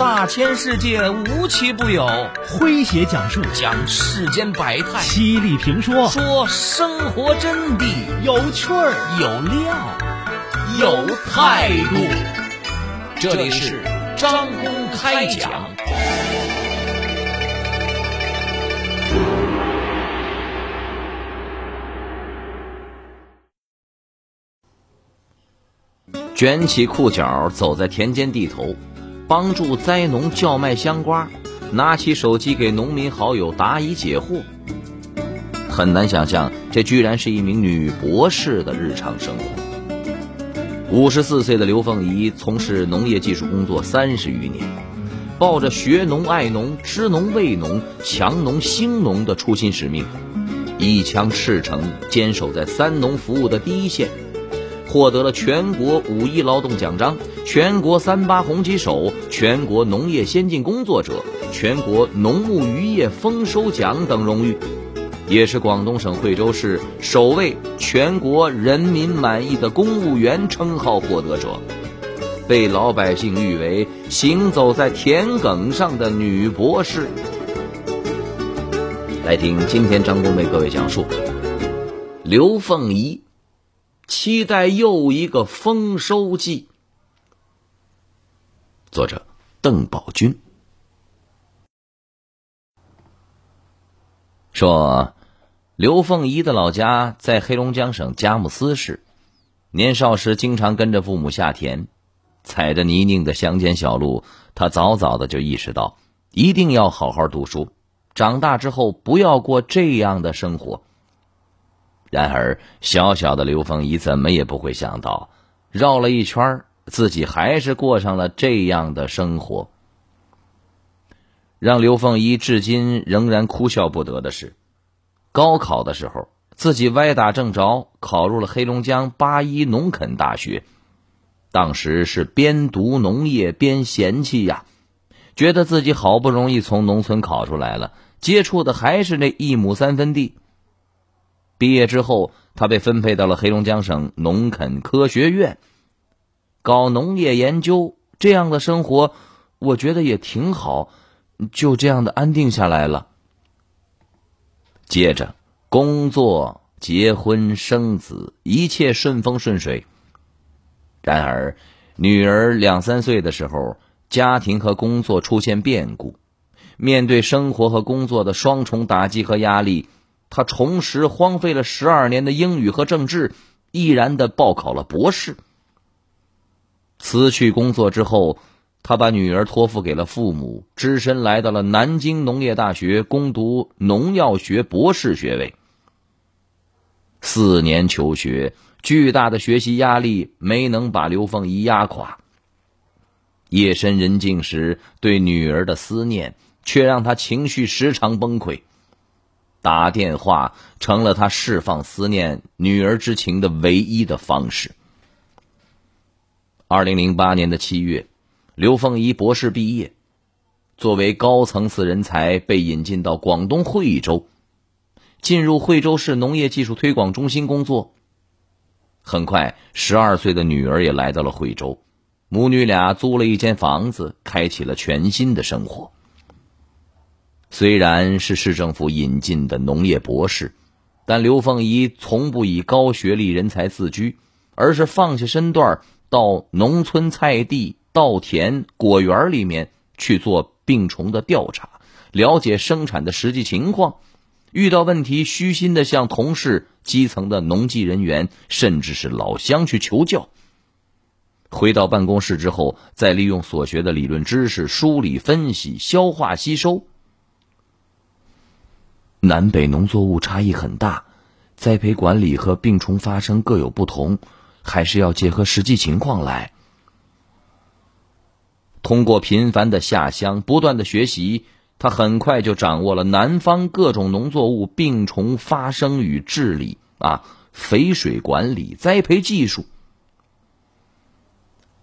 大千世界无奇不有，诙谐讲述。讲世间百态，犀利评说。说生活真谛，有趣儿。有料，有态度。这里是张公开讲。卷起裤脚，走在田间地头，帮助灾农叫卖香瓜，拿起手机给农民好友答疑解惑。很难想象，这居然是一名女博士的日常生活。五十四岁的刘凤仪从事农业技术工作三十余年，抱着学农、爱农、知农、为农、强农、兴农的初心使命，一腔赤诚，坚守在三农服务的第一线。获得了全国五一劳动奖章、全国三八红旗手、全国农业先进工作者、全国农牧渔业丰收奖等荣誉，也是广东省惠州市首位全国人民满意的公务员称号获得者，被老百姓誉为行走在田埂上的女博士。来听今天张工为各位讲述刘凤仪。期待又一个丰收季。作者邓宝军说：“刘凤仪的老家在黑龙江省佳木斯市，年少时经常跟着父母下田，踩着泥泞的乡间小路，他早早的就意识到，一定要好好读书，长大之后不要过这样的生活。”然而，小小的刘凤仪怎么也不会想到，绕了一圈，自己还是过上了这样的生活。让刘凤仪至今仍然哭笑不得的是，高考的时候，自己歪打正着考入了黑龙江八一农垦大学。当时是边读农业边嫌弃呀，觉得自己好不容易从农村考出来了，接触的还是那一亩三分地。毕业之后，他被分配到了黑龙江省农垦科学院，搞农业研究。这样的生活，我觉得也挺好，就这样的安定下来了。接着，工作、结婚、生子，一切顺风顺水。然而，女儿两三岁的时候，家庭和工作出现变故，面对生活和工作的双重打击和压力。他重拾荒废了十二年的英语和政治，毅然的报考了博士。辞去工作之后，他把女儿托付给了父母，只身来到了南京农业大学攻读农药学博士学位。四年求学，巨大的学习压力没能把刘凤仪压垮。夜深人静时，对女儿的思念却让他情绪时常崩溃。打电话成了他释放思念女儿之情的唯一的方式。二零零八年的七月，刘凤仪博士毕业，作为高层次人才被引进到广东惠州，进入惠州市农业技术推广中心工作。很快，十二岁的女儿也来到了惠州，母女俩租了一间房子，开启了全新的生活。虽然是市政府引进的农业博士，但刘凤仪从不以高学历人才自居，而是放下身段到农村菜地、稻田、果园里面去做病虫的调查，了解生产的实际情况。遇到问题，虚心的向同事、基层的农技人员，甚至是老乡去求教。回到办公室之后，再利用所学的理论知识梳理、分析、消化、吸收。南北农作物差异很大，栽培管理和病虫发生各有不同，还是要结合实际情况来。通过频繁的下乡、不断的学习，他很快就掌握了南方各种农作物病虫发生与治理啊、肥水管理、栽培技术。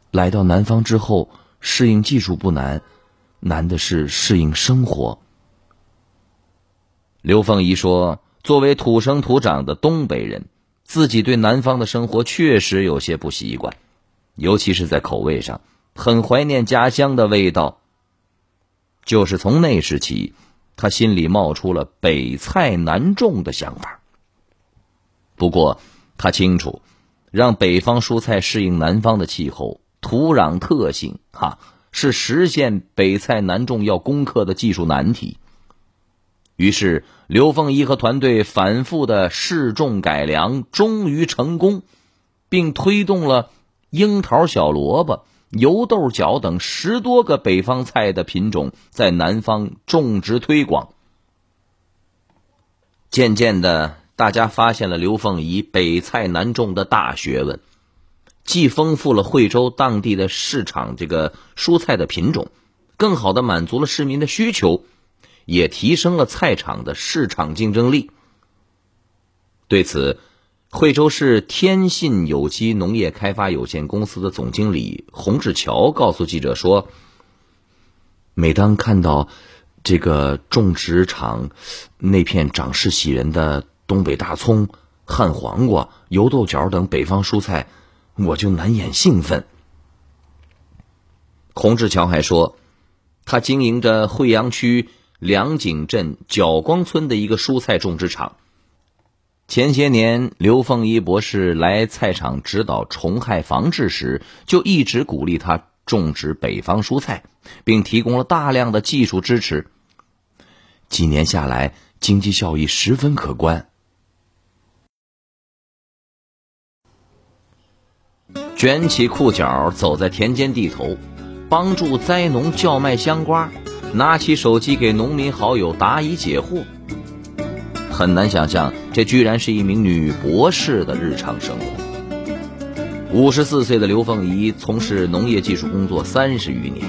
来到南方之后，适应技术不难，难的是适应生活。刘凤仪说：“作为土生土长的东北人，自己对南方的生活确实有些不习惯，尤其是在口味上，很怀念家乡的味道。就是从那时起，他心里冒出了北菜南种的想法。不过，他清楚，让北方蔬菜适应南方的气候、土壤特性，哈，是实现北菜南种要攻克的技术难题。于是，刘凤仪和团队反复的试种改良，终于成功，并推动了樱桃小萝卜、油豆角等十多个北方菜的品种在南方种植推广。渐渐的，大家发现了刘凤仪北菜南种的大学问，既丰富了惠州当地的市场这个蔬菜的品种，更好的满足了市民的需求。也提升了菜场的市场竞争力。对此，惠州市天信有机农业开发有限公司的总经理洪志桥告诉记者说：“每当看到这个种植场那片长势喜人的东北大葱、旱黄瓜、油豆角等北方蔬菜，我就难掩兴奋。”洪志桥还说，他经营着惠阳区。梁井镇角光村的一个蔬菜种植场。前些年，刘凤仪博士来菜场指导虫害防治时，就一直鼓励他种植北方蔬菜，并提供了大量的技术支持。几年下来，经济效益十分可观。卷起裤脚，走在田间地头，帮助栽农叫卖香瓜。拿起手机给农民好友答疑解惑，很难想象这居然是一名女博士的日常生活。五十四岁的刘凤仪从事农业技术工作三十余年，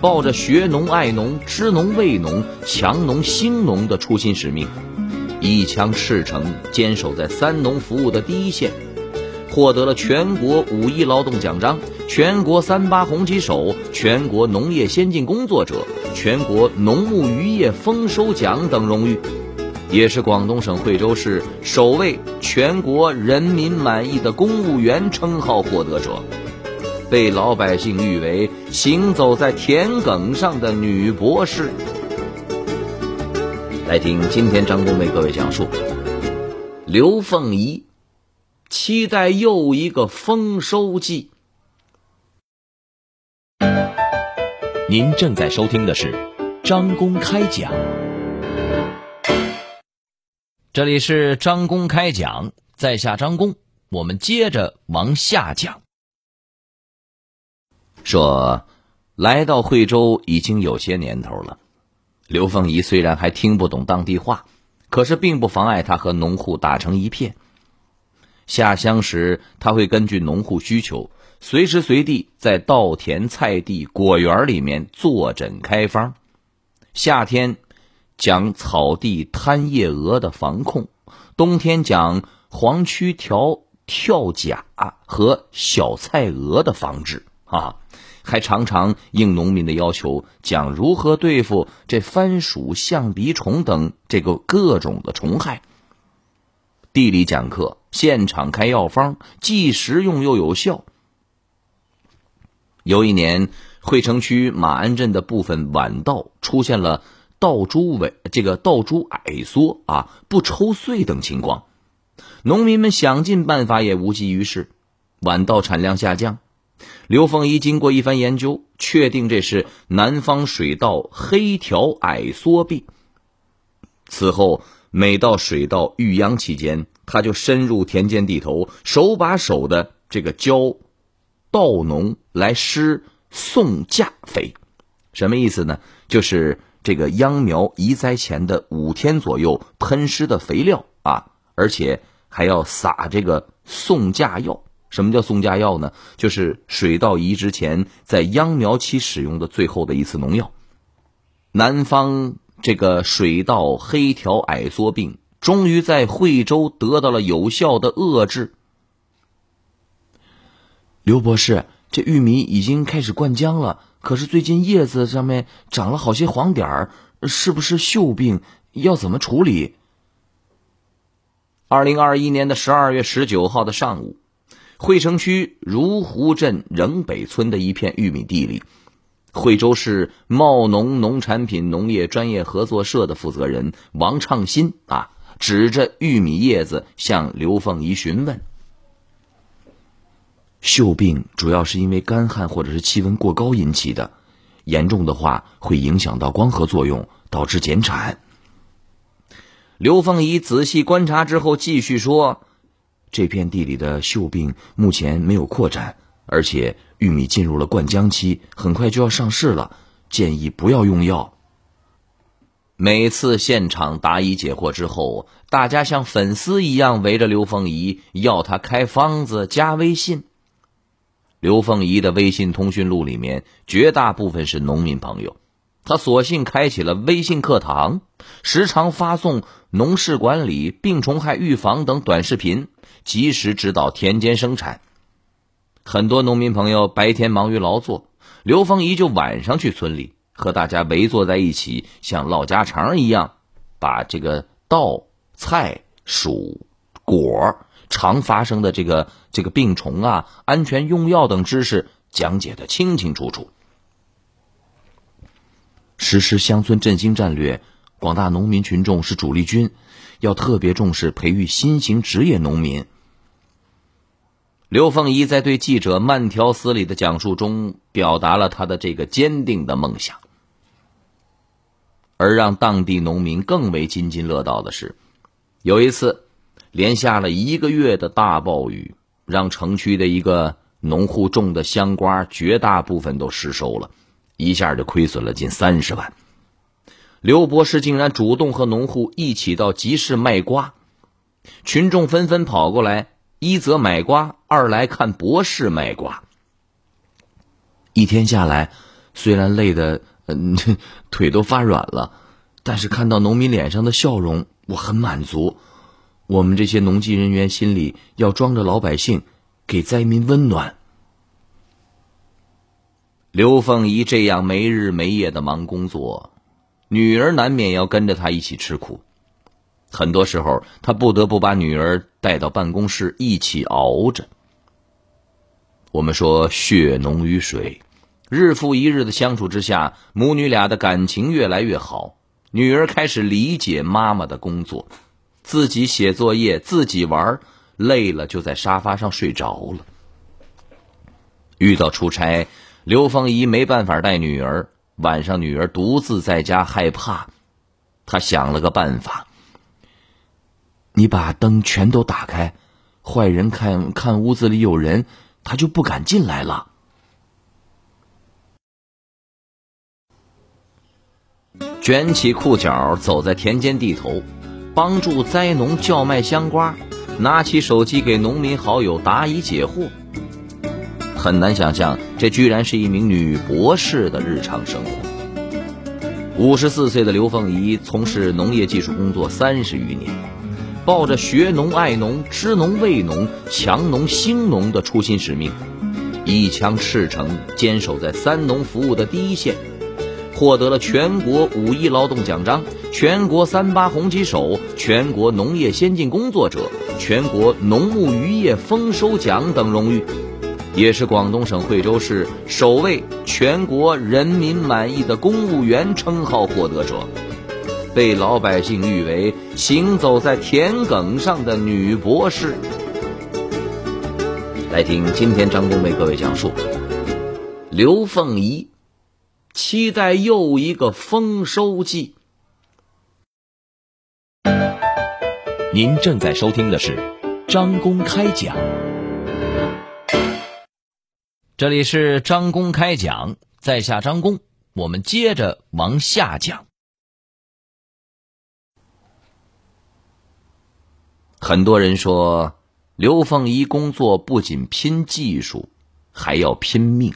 抱着学农爱农、知农为农、强农兴农的初心使命，一腔赤诚坚守在三农服务的第一线。获得了全国五一劳动奖章、全国三八红旗手、全国农业先进工作者、全国农牧渔业丰收奖等荣誉，也是广东省惠州市首位全国人民满意的公务员称号获得者，被老百姓誉为行走在田埂上的女博士。来听今天张工为各位讲述刘凤仪。期待又一个丰收季。您正在收听的是张公开讲，这里是张公开讲，在下张公，我们接着往下讲。说，来到惠州已经有些年头了，刘凤仪虽然还听不懂当地话，可是并不妨碍他和农户打成一片。下乡时，他会根据农户需求，随时随地在稻田、菜地、果园里面坐诊开方。夏天讲草地贪夜蛾的防控，冬天讲黄曲条跳甲和小菜蛾的防治啊，还常常应农民的要求讲如何对付这番薯、象鼻虫等这个各种的虫害。地理讲课。现场开药方，既实用又有效。有一年，惠城区马鞍镇的部分晚稻出现了稻株萎、这个稻株矮缩啊、不抽穗等情况，农民们想尽办法也无济于事，晚稻产量下降。刘凤仪经过一番研究，确定这是南方水稻黑条矮缩病。此后，每到水稻育秧期间，他就深入田间地头，手把手的这个教稻农来施送嫁肥，什么意思呢？就是这个秧苗移栽前的五天左右喷施的肥料啊，而且还要撒这个送嫁药。什么叫送嫁药呢？就是水稻移植前在秧苗期使用的最后的一次农药。南方。这个水稻黑条矮缩病终于在惠州得到了有效的遏制。刘博士，这玉米已经开始灌浆了，可是最近叶子上面长了好些黄点儿，是不是锈病？要怎么处理？二零二一年的十二月十九号的上午，惠城区如湖镇仍北村的一片玉米地里。惠州市茂农农产品农业专业合作社的负责人王畅新啊，指着玉米叶子向刘凤仪询问：锈病主要是因为干旱或者是气温过高引起的，严重的话会影响到光合作用，导致减产。刘凤仪仔细观察之后，继续说：“这片地里的锈病目前没有扩展，而且玉米进入了灌浆期，很快就要上市了，建议不要用药。”每次现场答疑解惑之后，大家像粉丝一样围着刘凤仪，要他开方子、加微信。刘凤仪的微信通讯录里面，绝大部分是农民朋友。他索性开启了微信课堂，时常发送农事管理、病虫害预防等短视频，及时指导田间生产。很多农民朋友白天忙于劳作，刘凤仪就晚上去村里和大家围坐在一起，像唠家常一样，把这个稻、菜、薯、果常发生的这个这个病虫啊、安全用药等知识讲解的清清楚楚。实施乡村振兴战略，广大农民群众是主力军，要特别重视培育新型职业农民。刘凤仪在对记者慢条斯理的讲述中，表达了他的这个坚定的梦想。而让当地农民更为津津乐道的是，有一次连下了一个月的大暴雨，让城区的一个农户种的香瓜绝大部分都失收了。一下就亏损了近三十万。刘博士竟然主动和农户一起到集市卖瓜，群众纷纷跑过来，一则买瓜，二来看博士卖瓜。一天下来，虽然累得嗯 腿都发软了，但是看到农民脸上的笑容，我很满足。我们这些农技人员心里要装着老百姓，给灾民温暖。刘凤仪这样没日没夜的忙工作，女儿难免要跟着她一起吃苦。很多时候，她不得不把女儿带到办公室一起熬着。我们说血浓于水，日复一日的相处之下，母女俩的感情越来越好。女儿开始理解妈妈的工作，自己写作业，自己玩，累了就在沙发上睡着了。遇到出差。刘芳姨没办法带女儿，晚上女儿独自在家害怕，她想了个办法：你把灯全都打开，坏人看看屋子里有人，他就不敢进来了。卷起裤脚，走在田间地头，帮助灾农叫卖香瓜，拿起手机给农民好友答疑解惑。很难想象，这居然是一名女博士的日常生活。五十四岁的刘凤仪从事农业技术工作三十余年，抱着学农、爱农、知农、为农、强农、兴农的初心使命，一腔赤诚坚守在三农服务的第一线，获得了全国五一劳动奖章、全国三八红旗手、全国农业先进工作者、全国农牧渔业丰收奖等荣誉。也是广东省惠州市首位全国人民满意的公务员称号获得者，被老百姓誉为行走在田埂上的女博士。来听今天张工为各位讲述刘凤仪，期待又一个丰收季。您正在收听的是张公开讲。这里是张公开讲，在下张公，我们接着往下讲。很多人说，刘凤仪工作不仅拼技术，还要拼命。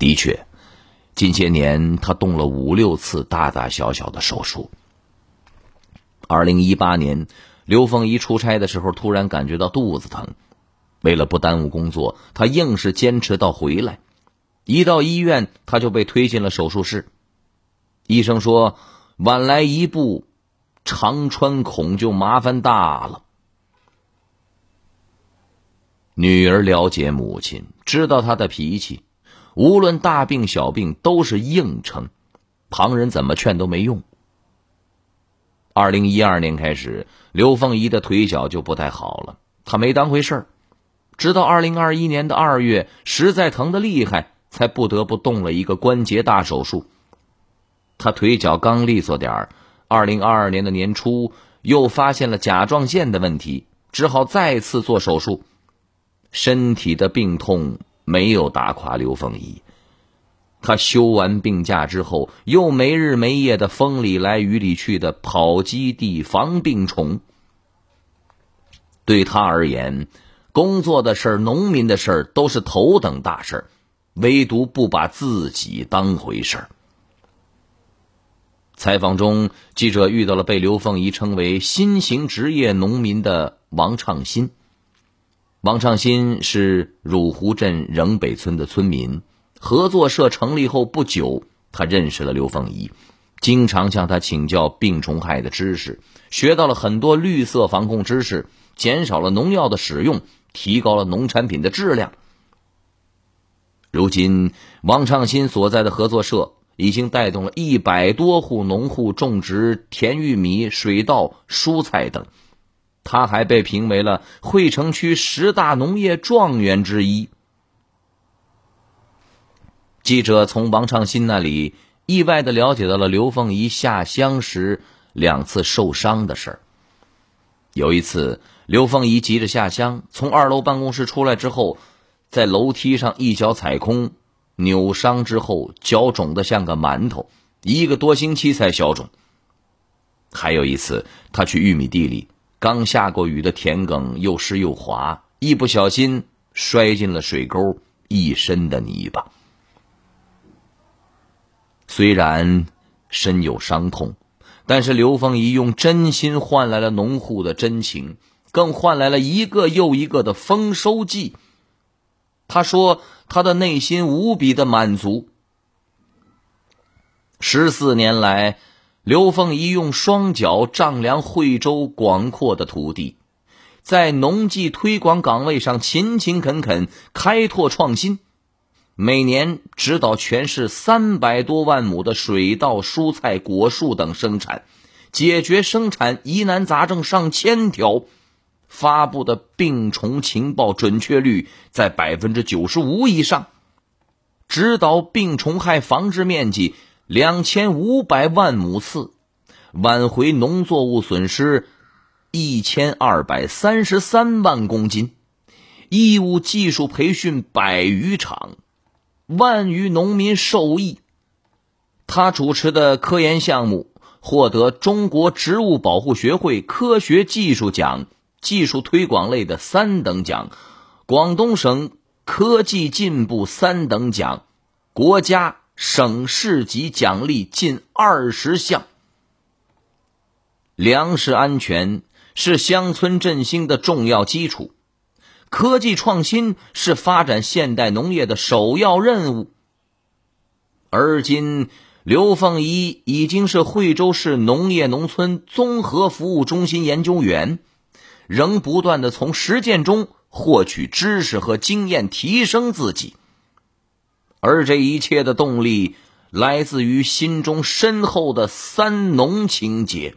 的确，近些年他动了五六次大大小小的手术。二零一八年，刘凤仪出差的时候，突然感觉到肚子疼。为了不耽误工作，他硬是坚持到回来。一到医院，他就被推进了手术室。医生说：“晚来一步，肠穿孔就麻烦大了。”女儿了解母亲，知道她的脾气，无论大病小病都是硬撑，旁人怎么劝都没用。二零一二年开始，刘凤仪的腿脚就不太好了，她没当回事儿，直到二零二一年的二月，实在疼得厉害，才不得不动了一个关节大手术。她腿脚刚利索点儿，二零二二年的年初又发现了甲状腺的问题，只好再次做手术。身体的病痛没有打垮刘凤仪。他休完病假之后，又没日没夜的风里来雨里去的跑基地防病虫。对他而言，工作的事儿、农民的事儿都是头等大事儿，唯独不把自己当回事儿。采访中，记者遇到了被刘凤仪称为“新型职业农民”的王畅新。王畅新是汝湖镇仍北村的村民。合作社成立后不久，他认识了刘凤仪，经常向他请教病虫害的知识，学到了很多绿色防控知识，减少了农药的使用，提高了农产品的质量。如今，王畅新所在的合作社已经带动了一百多户农户种植甜玉米、水稻、蔬菜等，他还被评为了惠城区十大农业状元之一。记者从王畅新那里意外的了解到了刘凤仪下乡时两次受伤的事儿。有一次，刘凤仪急着下乡，从二楼办公室出来之后，在楼梯上一脚踩空，扭伤之后脚肿得像个馒头，一个多星期才消肿。还有一次，他去玉米地里，刚下过雨的田埂又湿又滑，一不小心摔进了水沟，一身的泥巴。虽然身有伤痛，但是刘凤仪用真心换来了农户的真情，更换来了一个又一个的丰收季。他说：“他的内心无比的满足。”十四年来，刘凤仪用双脚丈量惠州广阔的土地，在农技推广岗位上勤勤恳恳，开拓创新。每年指导全市三百多万亩的水稻、蔬菜、果树等生产，解决生产疑难杂症上千条，发布的病虫情报准确率在百分之九十五以上，指导病虫害防治面积两千五百万亩次，挽回农作物损失一千二百三十三万公斤，义务技术培训百余场。万余农民受益。他主持的科研项目获得中国植物保护学会科学技术奖、技术推广类的三等奖，广东省科技进步三等奖，国家、省市级奖励近二十项。粮食安全是乡村振兴的重要基础。科技创新是发展现代农业的首要任务。而今，刘凤仪已经是惠州市农业农村综合服务中心研究员，仍不断的从实践中获取知识和经验，提升自己。而这一切的动力，来自于心中深厚的三农情结。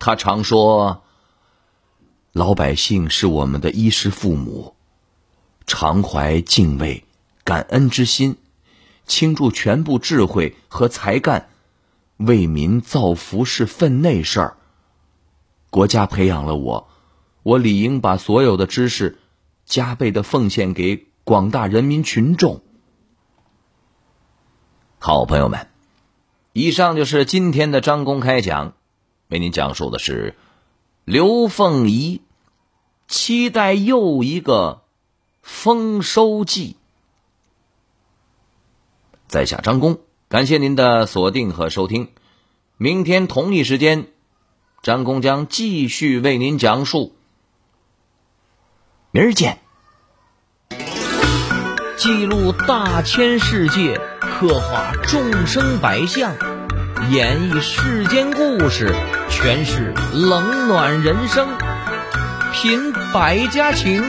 他常说。老百姓是我们的衣食父母，常怀敬畏、感恩之心，倾注全部智慧和才干，为民造福是分内事儿。国家培养了我，我理应把所有的知识加倍的奉献给广大人民群众。好朋友们，以上就是今天的张公开讲，为您讲述的是刘凤仪。期待又一个丰收季。在下张工，感谢您的锁定和收听。明天同一时间，张工将继续为您讲述。明儿见。记录大千世界，刻画众生百相，演绎世间故事，诠释冷暖人生。品百家情，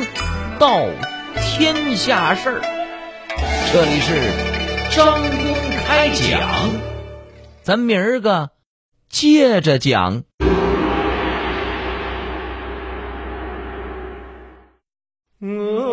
道天下事儿。这里是张公开讲，咱明儿个接着讲。嗯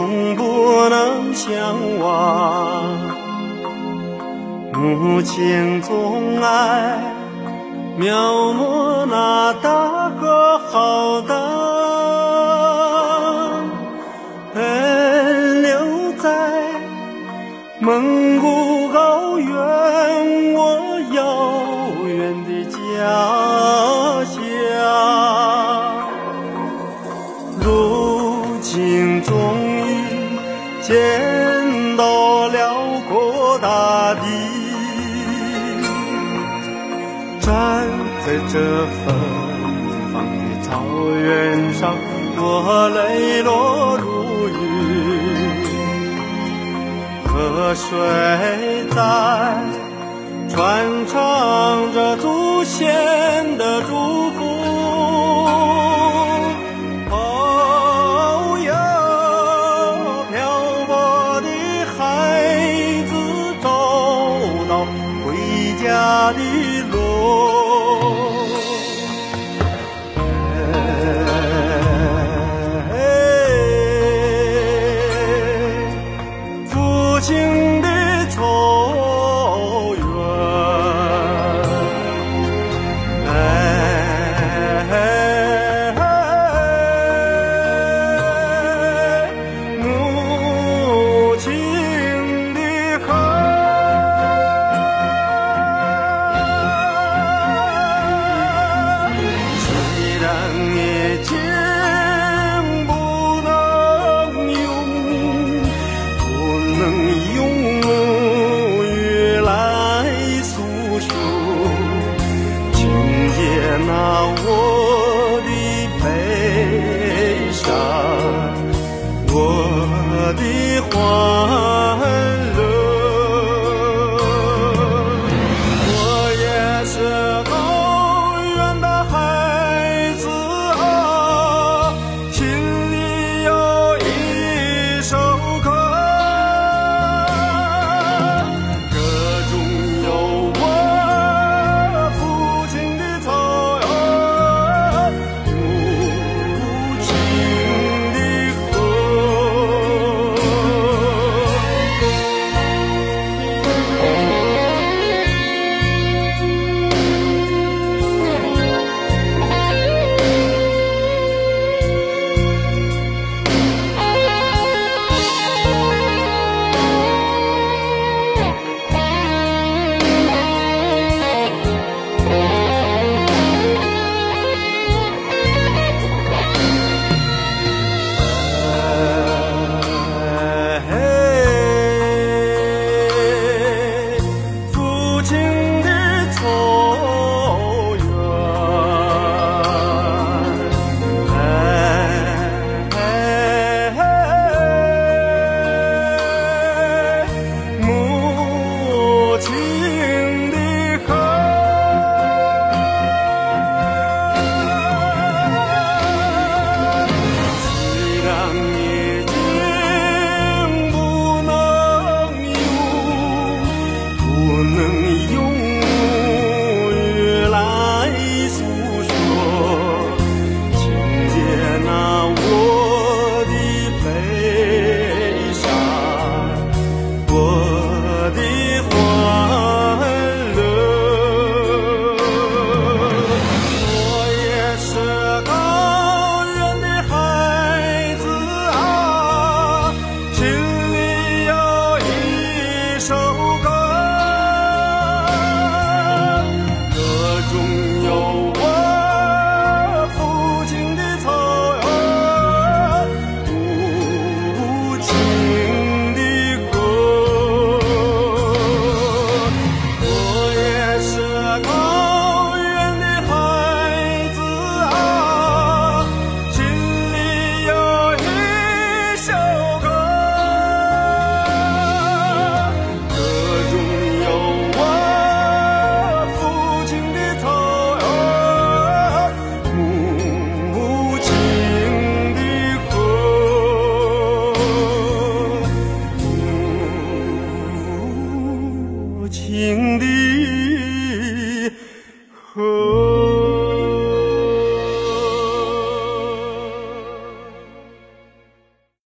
总不能相忘。母亲总爱描摹那大河浩荡。奔流在蒙古这芬芳的草原上，我泪落如雨，河水在想你